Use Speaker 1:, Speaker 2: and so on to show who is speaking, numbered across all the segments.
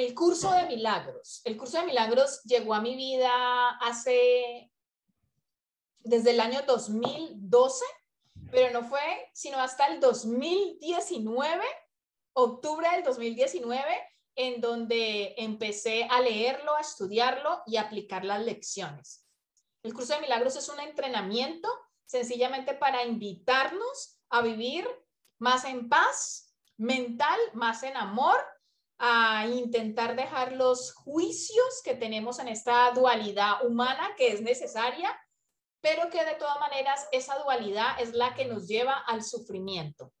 Speaker 1: el curso de milagros. El curso de milagros llegó a mi vida hace, desde el año 2012, pero no fue sino hasta el 2019, octubre del 2019, en donde empecé a leerlo, a estudiarlo y a aplicar las lecciones. El curso de milagros es un entrenamiento sencillamente para invitarnos a vivir más en paz mental, más en amor, a intentar dejar los juicios que tenemos en esta dualidad humana que es necesaria, pero que de todas maneras esa dualidad es la que nos lleva al sufrimiento.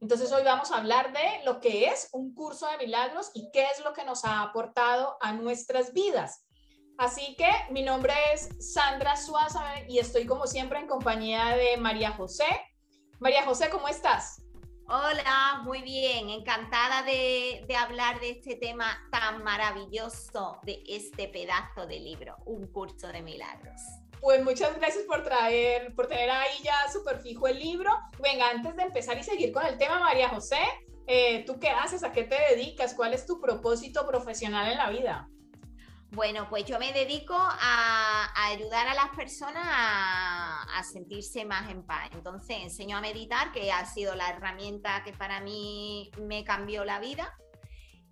Speaker 1: Entonces hoy vamos a hablar de lo que es un curso de milagros y qué es lo que nos ha aportado a nuestras vidas. Así que mi nombre es Sandra Suaza y estoy como siempre en compañía de María José. María José, ¿cómo estás?
Speaker 2: Hola, muy bien, encantada de, hablar de este tema tan maravilloso de este pedazo de libro, un curso de milagros.
Speaker 1: Pues muchas gracias por traer, por tener ahí ya súper fijo el libro. Venga, antes de empezar y seguir con el tema, María José, eh, ¿tú qué haces? ¿A qué te dedicas? ¿Cuál es tu propósito profesional en la vida?
Speaker 2: Bueno, pues yo me dedico a, ayudar a las personas a, sentirse más en paz. Entonces enseño a meditar, que ha sido la herramienta que para mí me cambió la vida.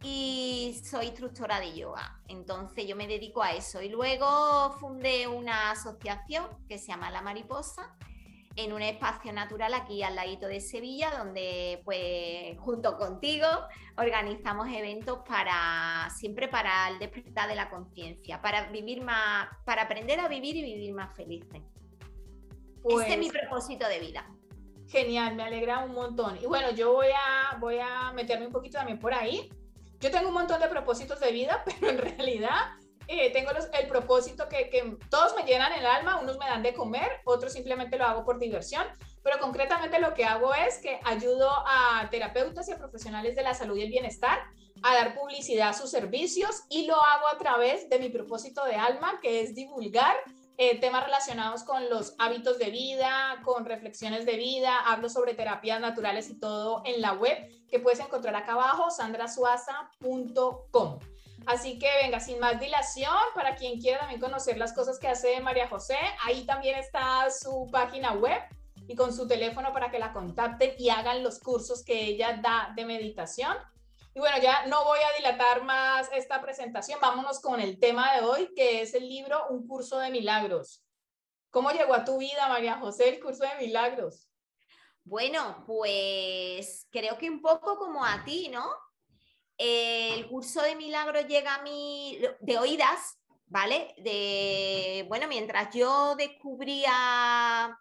Speaker 2: Y soy instructora de yoga. Entonces yo me dedico a eso. Y luego fundé una asociación que se llama La Mariposa en un espacio natural aquí al ladito de Sevilla, donde pues junto contigo organizamos eventos para siempre para el despertar de la conciencia, para vivir más, para aprender a vivir y vivir más felices. Ese es mi pues propósito de vida.
Speaker 1: Genial, me alegra un montón. Y bueno, yo voy a, voy a meterme un poquito también por ahí. Yo tengo un montón de propósitos de vida, pero en realidad eh, tengo el propósito que, que, todos me llenan el alma, unos me dan de comer, otros simplemente lo hago por diversión, pero concretamente lo que hago es que ayudo a terapeutas y a profesionales de la salud y el bienestar a dar publicidad a sus servicios y lo hago a través de mi propósito de alma, que es divulgar eh, temas relacionados con los hábitos de vida, con reflexiones de vida, hablo sobre terapias naturales y todo en la web que puedes encontrar acá abajo, sandrasuaza.com. Así que venga, sin más dilación, para quien quiera también conocer las cosas que hace María José, ahí también está su página web y con su teléfono para que la contacten y hagan los cursos que ella da de meditación. Y bueno, ya no voy a dilatar más esta presentación, vámonos con el tema de hoy, que es el libro Un curso de milagros. ¿Cómo llegó a tu vida, María José, el curso de milagros?
Speaker 2: Bueno, pues creo que un poco como a ti, ¿no? El curso de milagros llega a mí de oídas, ¿vale? De, bueno, mientras yo descubría,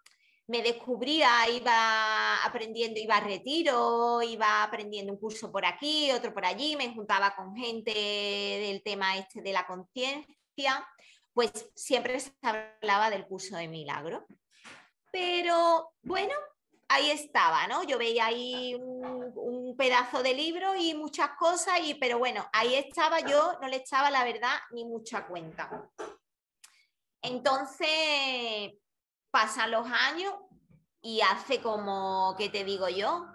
Speaker 2: me descubría, iba aprendiendo, iba a retiro, iba aprendiendo un curso por aquí, otro por allí, me juntaba con gente del tema este de la conciencia, pues siempre se hablaba del curso de milagros. Pero bueno, ahí estaba, ¿no? Yo veía ahí un, pedazo de libro y muchas cosas, y, pero bueno, ahí estaba yo, no le echaba la verdad ni mucha cuenta. Entonces, pasan los años y hace como, ¿qué te digo yo?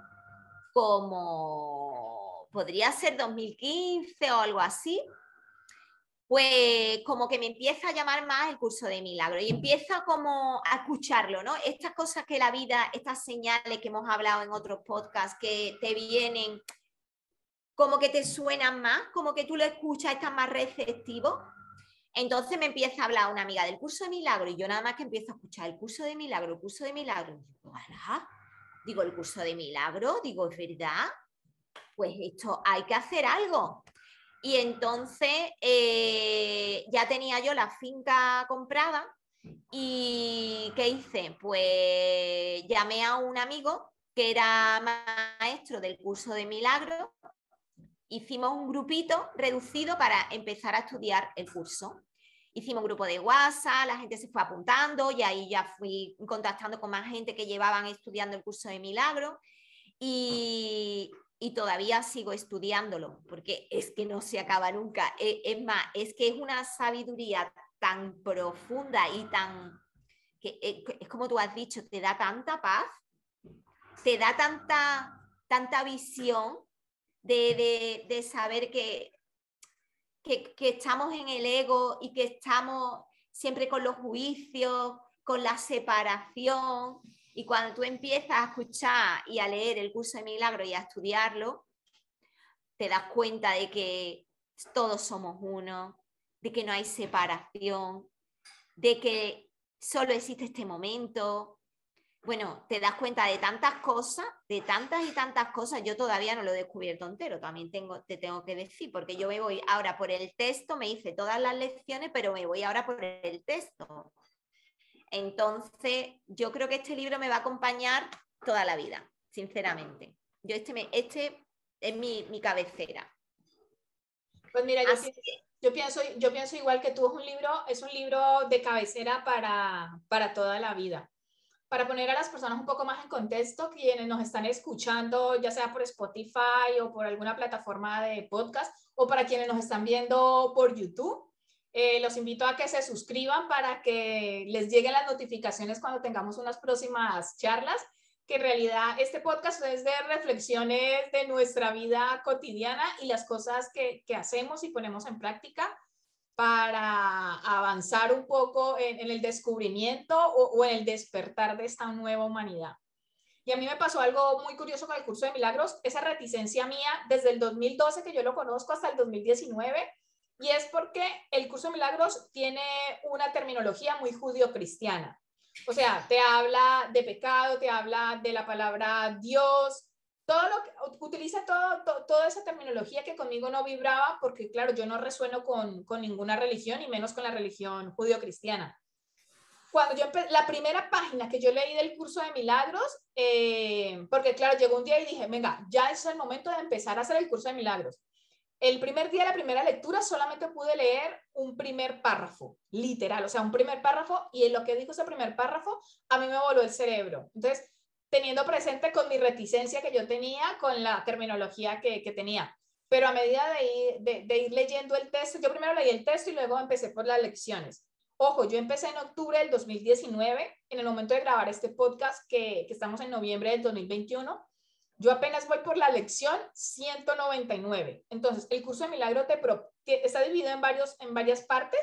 Speaker 2: Como, podría ser 2015 o algo así, pues como que me empieza a llamar más el curso de milagro y empieza como a escucharlo, ¿no? Estas cosas que la vida, estas señales que hemos hablado en otros podcasts que te vienen, como que te suenan más, como que tú lo escuchas, estás más receptivo. Entonces me empieza a hablar una amiga del curso de milagro y yo nada más que empiezo a escuchar el curso de milagro, el curso de milagro. Digo, digo, el curso de milagro, digo, es verdad, pues esto hay que hacer algo. Y entonces eh, ya tenía yo la finca comprada y ¿qué hice? Pues llamé a un amigo que era maestro del curso de milagros. Hicimos un grupito reducido para empezar a estudiar el curso. Hicimos un grupo de WhatsApp, la gente se fue apuntando y ahí ya fui contactando con más gente que llevaban estudiando el curso de milagros. Y, y todavía sigo estudiándolo, porque es que no se acaba nunca. E, es más, es que es una sabiduría tan profunda y tan, que e, es como tú has dicho, te da tanta paz, te da tanta, tanta visión de, saber que, que, que estamos en el ego y que estamos siempre con los juicios, con la separación. Y cuando tú empiezas a escuchar y a leer el curso de milagro y a estudiarlo, te das cuenta de que todos somos uno, de que no hay separación, de que solo existe este momento. Bueno, te das cuenta de tantas cosas, de tantas y tantas cosas. Yo todavía no lo he descubierto entero, también tengo, te tengo que decir, porque yo me voy ahora por el texto, me hice todas las lecciones, pero me voy ahora por el texto. Entonces, yo creo que este libro me va a acompañar toda la vida, sinceramente. Yo este, me, este es mi, mi cabecera.
Speaker 1: Pues mira, yo pienso, yo pienso, yo, pienso, igual que tú, es un libro, es un libro de cabecera para, para toda la vida. Para poner a las personas un poco más en contexto, quienes nos están escuchando, ya sea por Spotify o por alguna plataforma de podcast, o para quienes nos están viendo por YouTube, eh, los invito a que se suscriban para que les lleguen las notificaciones cuando tengamos unas próximas charlas, que en realidad este podcast es de reflexiones de nuestra vida cotidiana y las cosas que, que hacemos y ponemos en práctica para avanzar un poco en, el descubrimiento o, o, en el despertar de esta nueva humanidad. Y a mí me pasó algo muy curioso con el curso de milagros, esa reticencia mía desde el 2012 que yo lo conozco hasta el 2019 y es porque el curso de milagros tiene una terminología muy judío-cristiana. O sea, te habla de pecado, te habla de la palabra Dios, todo lo que utiliza todo, toda esa terminología que conmigo no vibraba, porque claro, yo no resueno con, con ninguna religión y menos con la religión judío-cristiana. Cuando yo la primera página que yo leí del curso de milagros, eh, porque claro, llegó un día y dije, venga, ya es el momento de empezar a hacer el curso de milagros. El primer día de la primera lectura solamente pude leer un primer párrafo, literal, o sea, un primer párrafo, y en lo que dijo ese primer párrafo, a mí me voló el cerebro. Entonces, teniendo presente con mi reticencia que yo tenía, con la terminología que, que tenía. Pero a medida de ir, de, ir leyendo el texto, yo primero leí el texto y luego empecé por las lecciones. Ojo, yo empecé en octubre del 2019, en el momento de grabar este podcast, que, que estamos en noviembre del 2021 yo apenas voy por la lección 199. Entonces, el curso de milagro te está dividido en, varios, en varias partes.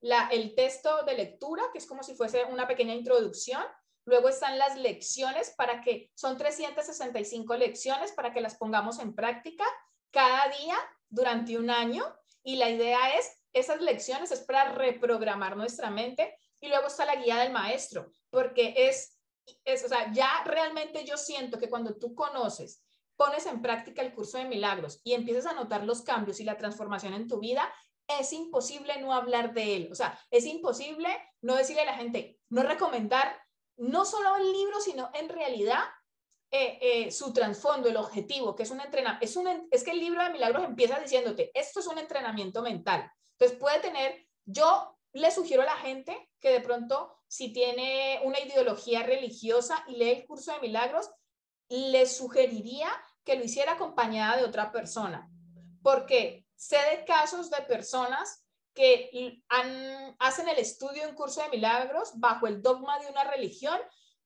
Speaker 1: La, el texto de lectura, que es como si fuese una pequeña introducción. Luego están las lecciones para que son 365 lecciones para que las pongamos en práctica cada día durante un año. Y la idea es, esas lecciones es para reprogramar nuestra mente. Y luego está la guía del maestro, porque es es, o sea, ya realmente yo siento que cuando tú conoces, pones en práctica el curso de milagros y empiezas a notar los cambios y la transformación en tu vida, es imposible no hablar de él. O sea, es imposible no decirle a la gente, no recomendar no solo el libro, sino en realidad eh, eh, su trasfondo, el objetivo, que es un entrenamiento. Es, un, es que el libro de milagros empieza diciéndote, esto es un entrenamiento mental. Entonces puede tener, yo le sugiero a la gente que de pronto si tiene una ideología religiosa y lee el curso de milagros, le sugeriría que lo hiciera acompañada de otra persona, porque sé de casos de personas que hacen el estudio en curso de milagros bajo el dogma de una religión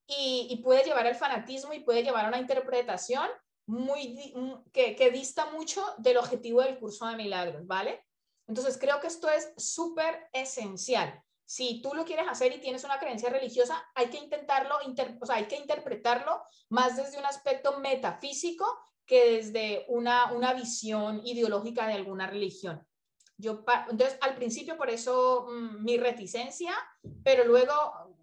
Speaker 1: y, puede llevar al fanatismo y puede llevar a una interpretación muy, que, que dista mucho del objetivo del curso de milagros, ¿vale? Entonces creo que esto es súper esencial si tú lo quieres hacer y tienes una creencia religiosa, hay que intentarlo, o sea, hay que interpretarlo más desde un aspecto metafísico que desde una, una visión ideológica de alguna religión. Yo, entonces, al principio por eso mm, mi reticencia, pero luego,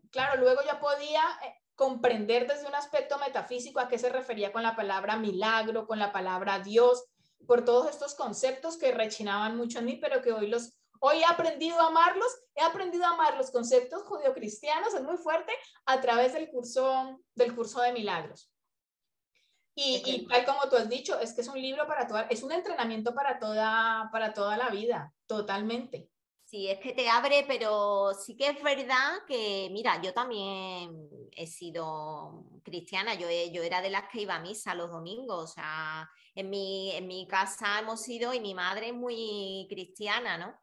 Speaker 1: claro, luego ya podía eh, comprender desde un aspecto metafísico a qué se refería con la palabra milagro, con la palabra Dios, por todos estos conceptos que rechinaban mucho en mí, pero que hoy los, Hoy he aprendido a amarlos, he aprendido a amar los conceptos judio-cristianos, es muy fuerte, a través del curso, del curso de milagros. Y, y, tal como tú has dicho, es que es un libro para toda, es un entrenamiento para toda, para toda la vida, totalmente.
Speaker 2: Sí, es que te abre, pero sí que es verdad que, mira, yo también he sido cristiana, yo, yo era de las que iba a misa los domingos, o sea, en mi, en mi casa hemos sido, y mi madre es muy cristiana, ¿no?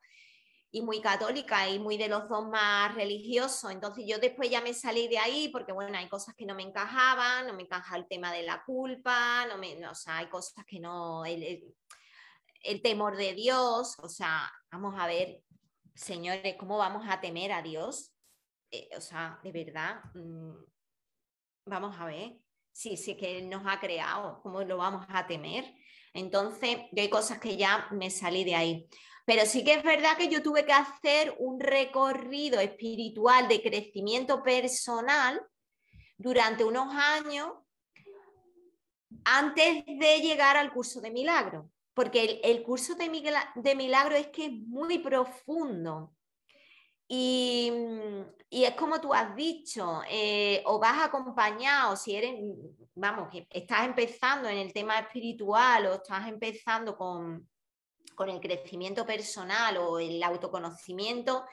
Speaker 2: y muy católica y muy de los dos más religiosos. Entonces yo después ya me salí de ahí porque, bueno, hay cosas que no me encajaban, no me encaja el tema de la culpa, no me, o sea, hay cosas que no... El, el temor de Dios, o sea, vamos a ver, señores, ¿cómo vamos a temer a Dios? Eh, o sea, de verdad, mm, vamos a ver, sí, sí que Él nos ha creado, ¿cómo lo vamos a temer? Entonces, hay cosas que ya me salí de ahí. Pero sí que es verdad que yo tuve que hacer un recorrido espiritual de crecimiento personal durante unos años antes de llegar al curso de milagro, porque el, curso de, milagro es que es muy profundo. Y, es como tú has dicho, eh, o vas acompañado, si eres, vamos, estás empezando en el tema espiritual o estás empezando con, con el crecimiento personal o el autoconocimiento,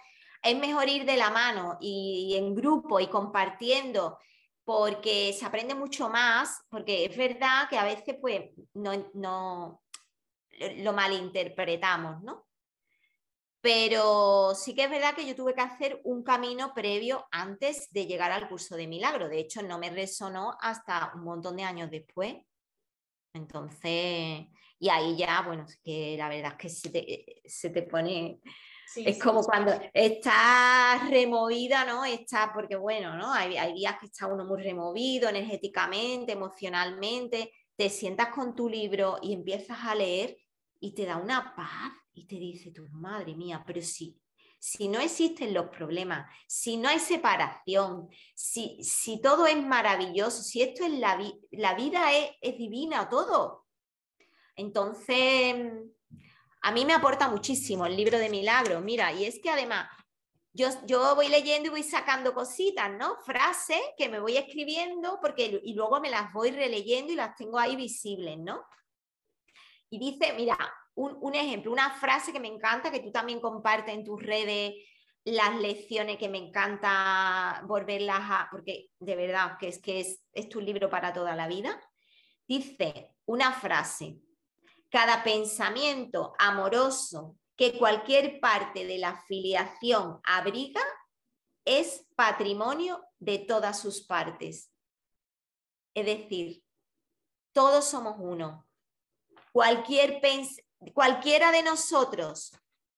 Speaker 2: es mejor ir de la mano y, en grupo y compartiendo porque se aprende mucho más, porque es verdad que a veces pues no lo malinterpretamos, ¿no? Pero sí que es verdad que yo tuve que hacer un camino previo antes de llegar al curso de milagro. De hecho, no me resonó hasta un montón de años después. Entonces, y ahí ya, bueno, es que la verdad es que se te, se te pone... es como cuando estás removida, ¿no? Está, porque bueno, ¿no? Hay, hay días que está uno muy removido energéticamente, emocionalmente, te sientas con tu libro y empiezas a leer y te da una paz y te dice tu madre mía, pero si, si no existen los problemas, si no hay separación, si, si todo es maravilloso, si esto es la, la vida es, es divina, todo, entonces, a mí me aporta muchísimo el libro de milagros, mira, y es que además yo, yo, voy leyendo y voy sacando cositas, ¿no? Frases que me voy escribiendo porque, y luego me las voy releyendo y las tengo ahí visibles, ¿no? Y dice, mira, un, un ejemplo, una frase que me encanta, que tú también compartes en tus redes, las lecciones que me encanta volverlas a, porque de verdad que es que es, es tu libro para toda la vida. Dice una frase, cada pensamiento amoroso que cualquier parte de la filiación abriga es patrimonio de todas sus partes. Es decir, todos somos uno. Cualquier cualquiera de nosotros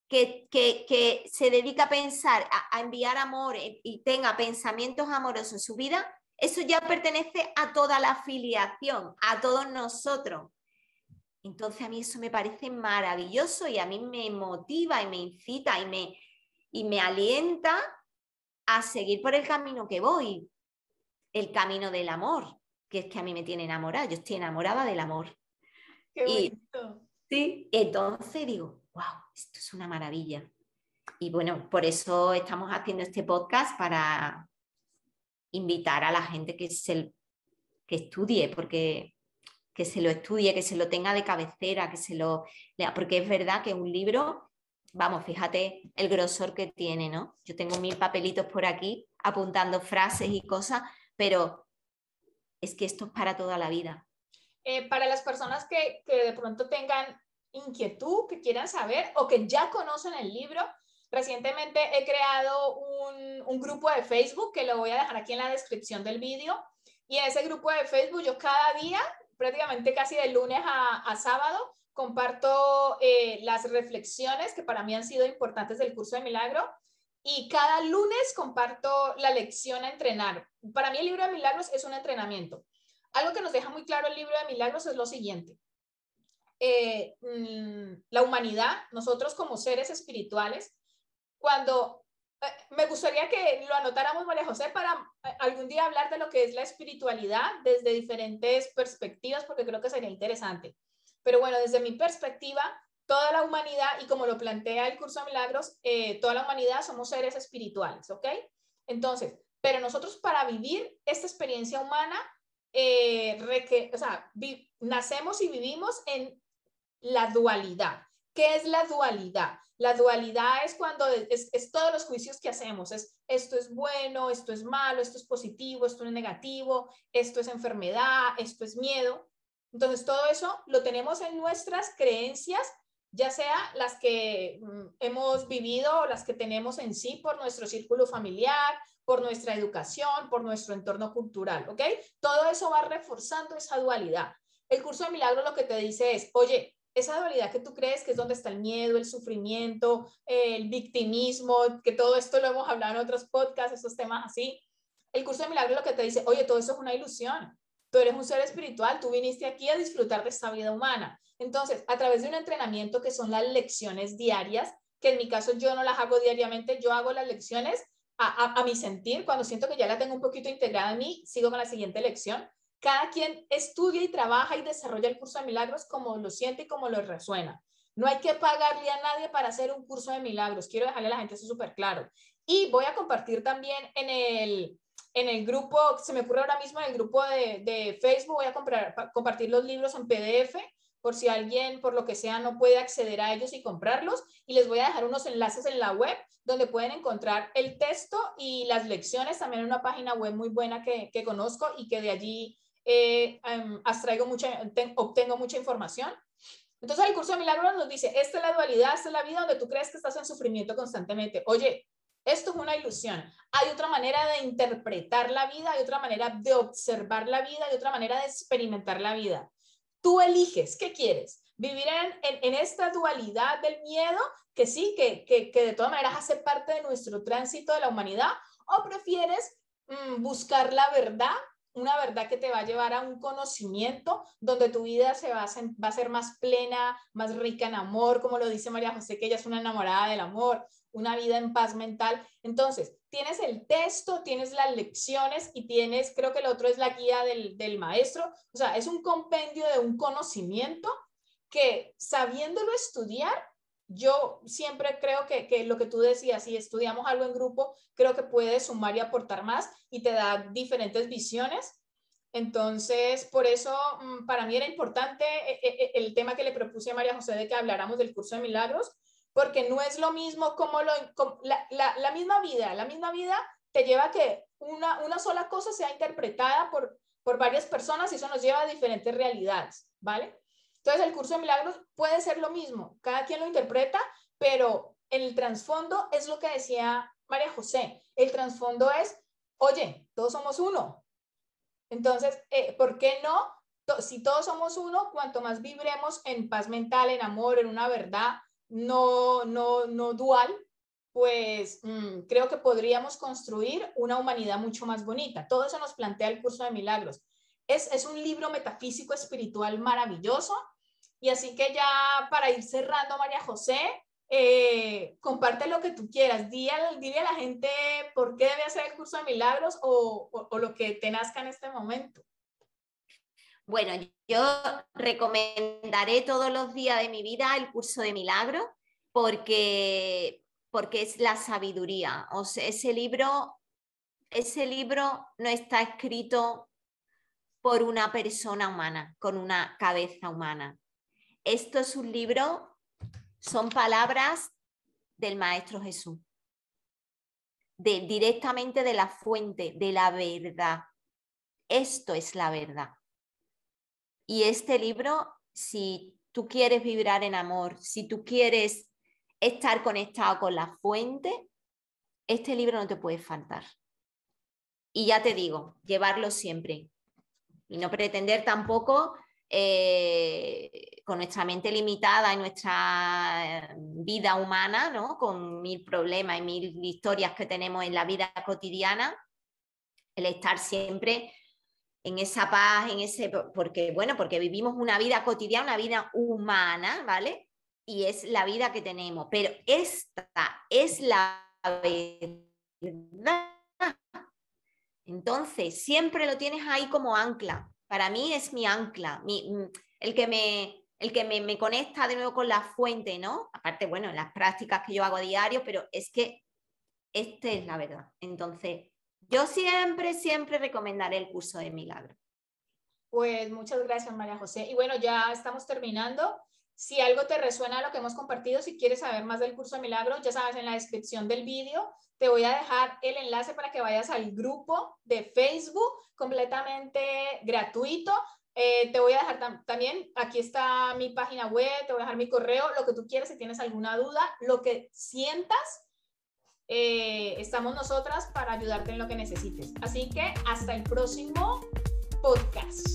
Speaker 2: que, que, se dedica a pensar, a, a enviar amor y tenga pensamientos amorosos en su vida, eso ya pertenece a toda la filiación, a todos nosotros. Entonces a mí eso me parece maravilloso y a mí me motiva y me incita y me, y me alienta a seguir por el camino que voy, el camino del amor, que es que a mí me tiene enamorada, yo estoy enamorada del amor.
Speaker 1: Qué y,
Speaker 2: sí, entonces digo, wow, esto es una maravilla. Y bueno, por eso estamos haciendo este podcast para invitar a la gente que, se, que estudie, porque que se lo estudie, que se lo tenga de cabecera, que se lo lea, porque es verdad que un libro, vamos, fíjate el grosor que tiene, ¿no? Yo tengo mil papelitos por aquí apuntando frases y cosas, pero es que esto es para toda la vida.
Speaker 1: Eh, para las personas que, que de pronto tengan inquietud, que quieran saber o que ya conocen el libro, recientemente he creado un, un grupo de Facebook que lo voy a dejar aquí en la descripción del vídeo. Y en ese grupo de Facebook yo cada día prácticamente casi de lunes a, sábado. Comparto eh, las reflexiones que para mí han sido importantes del curso de milagro y cada lunes comparto la lección a entrenar. Para mí el libro de milagros es un entrenamiento. Algo que nos deja muy claro el libro de milagros es lo siguiente. Eh, mm, la humanidad, nosotros como seres espirituales, cuando me gustaría que lo anotáramos, María José, para eh, algún día hablar de lo que es la espiritualidad desde diferentes perspectivas, porque creo que sería interesante. Pero bueno, desde mi perspectiva, toda la humanidad, y como lo plantea el curso de milagros, eh, toda la humanidad somos seres espirituales, ¿ok? Entonces, pero nosotros para vivir esta experiencia humana, nacemos y vivimos en la dualidad. ¿Qué es la dualidad? La dualidad es cuando es, todos los juicios que hacemos, es esto es bueno, esto es malo, esto es positivo, esto es negativo, esto es enfermedad, esto es miedo. Entonces, todo eso lo tenemos en nuestras creencias, ya sea las que mm, hemos vivido o las que tenemos en sí por nuestro círculo familiar, por nuestra educación, por nuestro entorno cultural, ¿ok? Todo eso va reforzando esa dualidad. El curso de milagro lo que te dice es, oye, esa dualidad que tú crees que es donde está el miedo, el sufrimiento, el victimismo, que todo esto lo hemos hablado en otros podcasts, esos temas así. El curso de milagros lo que te dice, oye, todo eso es una ilusión. Tú eres un ser espiritual, tú viniste aquí a disfrutar de esta vida humana. Entonces, a través de un entrenamiento que son las lecciones diarias, que en mi caso yo no las hago diariamente, yo hago las lecciones a, mi sentir, cuando siento que ya la tengo un poquito integrada en mí, sigo con la siguiente lección cada quien estudia y trabaja y desarrolla el curso de milagros como lo siente y como lo resuena. No hay que pagarle a nadie para hacer un curso de milagros. Quiero dejarle a la gente eso súper claro. Y voy a compartir también en el, en el grupo, se me ocurre ahora mismo en el grupo de, de Facebook, voy a comprar, compartir los libros en PDF por si alguien, por lo que sea, no puede acceder a ellos y comprarlos. Y les voy a dejar unos enlaces en la web donde pueden encontrar el texto y las lecciones, también en una página web muy buena que, que conozco y que de allí eh, em, mucha, obtengo mucha información. Entonces el curso de milagros nos dice, esta es la dualidad, esta es la vida donde tú crees que estás en sufrimiento constantemente. Oye, esto es una ilusión. Hay otra manera de interpretar la vida, hay otra manera de observar la vida, hay otra manera de experimentar la vida. Tú eliges, ¿qué quieres? Vivir en, en, esta dualidad del miedo, que sí, que, que, que, de todas maneras hace parte de nuestro tránsito de la humanidad, o prefieres mm, buscar la verdad una verdad que te va a llevar a un conocimiento donde tu vida se va a, ser, va a ser más plena, más rica en amor, como lo dice María José, que ella es una enamorada del amor, una vida en paz mental. Entonces, tienes el texto, tienes las lecciones y tienes, creo que el otro es la guía del, del maestro. O sea, es un compendio de un conocimiento que sabiéndolo estudiar, yo siempre creo que, que, lo que tú decías, si estudiamos algo en grupo, creo que puede sumar y aportar más y te da diferentes visiones. Entonces, por eso mm, para mí era importante eh, eh, eh, el tema que le propuse a María José de que habláramos del curso de milagros, porque no es lo mismo como, lo, la, la, misma vida, la misma vida te lleva a que una, una sola cosa sea interpretada por, por varias personas y eso nos lleva a diferentes realidades, ¿vale? Entonces, el curso de milagros puede ser lo mismo, cada quien lo interpreta, pero en el trasfondo es lo que decía María José, el trasfondo es, oye, todos somos uno. Entonces, eh, ¿por qué no? Si todos somos uno, cuanto más vibremos en paz mental, en amor, en una verdad no, no, no dual, pues mm, creo que podríamos construir una humanidad mucho más bonita. Todo eso nos plantea el curso de milagros. Es, es un libro metafísico espiritual maravilloso y así que ya para ir cerrando, María José, eh, comparte lo que tú quieras. Dile, a la gente por qué debe hacer el curso de milagros o, o, lo que te nazca en este momento.
Speaker 2: Bueno, yo recomendaré todos los días de mi vida el curso de milagros porque, porque es la sabiduría. Ese libro, ese libro no está escrito por una persona humana, con una cabeza humana. Esto es un libro, son palabras del Maestro Jesús, de, directamente de la fuente, de la verdad. Esto es la verdad. Y este libro, si tú quieres vibrar en amor, si tú quieres estar conectado con la fuente, este libro no te puede faltar. Y ya te digo, llevarlo siempre. Y no pretender tampoco eh, con nuestra mente limitada y nuestra eh, vida humana, ¿no? con mil problemas y mil historias que tenemos en la vida cotidiana, el estar siempre en esa paz, en ese, porque bueno, porque vivimos una vida cotidiana, una vida humana, ¿vale? Y es la vida que tenemos, pero esta es la verdad. Entonces, siempre lo tienes ahí como ancla. Para mí es mi ancla, mi, el que me, el que me, conecta de nuevo con la fuente, ¿no? Aparte, bueno, las prácticas que yo hago a diario, pero es que esta es la verdad. Entonces, yo siempre, siempre recomendaré el curso de milagro.
Speaker 1: Pues muchas gracias, María José. Y bueno, ya estamos terminando. Si algo te resuena lo que hemos compartido, si quieres saber más del curso de milagro, ya sabes, en la descripción del vídeo te voy a dejar el enlace para que vayas al grupo de Facebook completamente gratuito eh, te voy a dejar también, aquí está mi página web, te voy a dejar mi correo, lo que tú quieras, si tienes alguna duda, lo que sientas, eh, estamos nosotras para ayudarte en lo que necesites. Así que hasta el próximo podcast.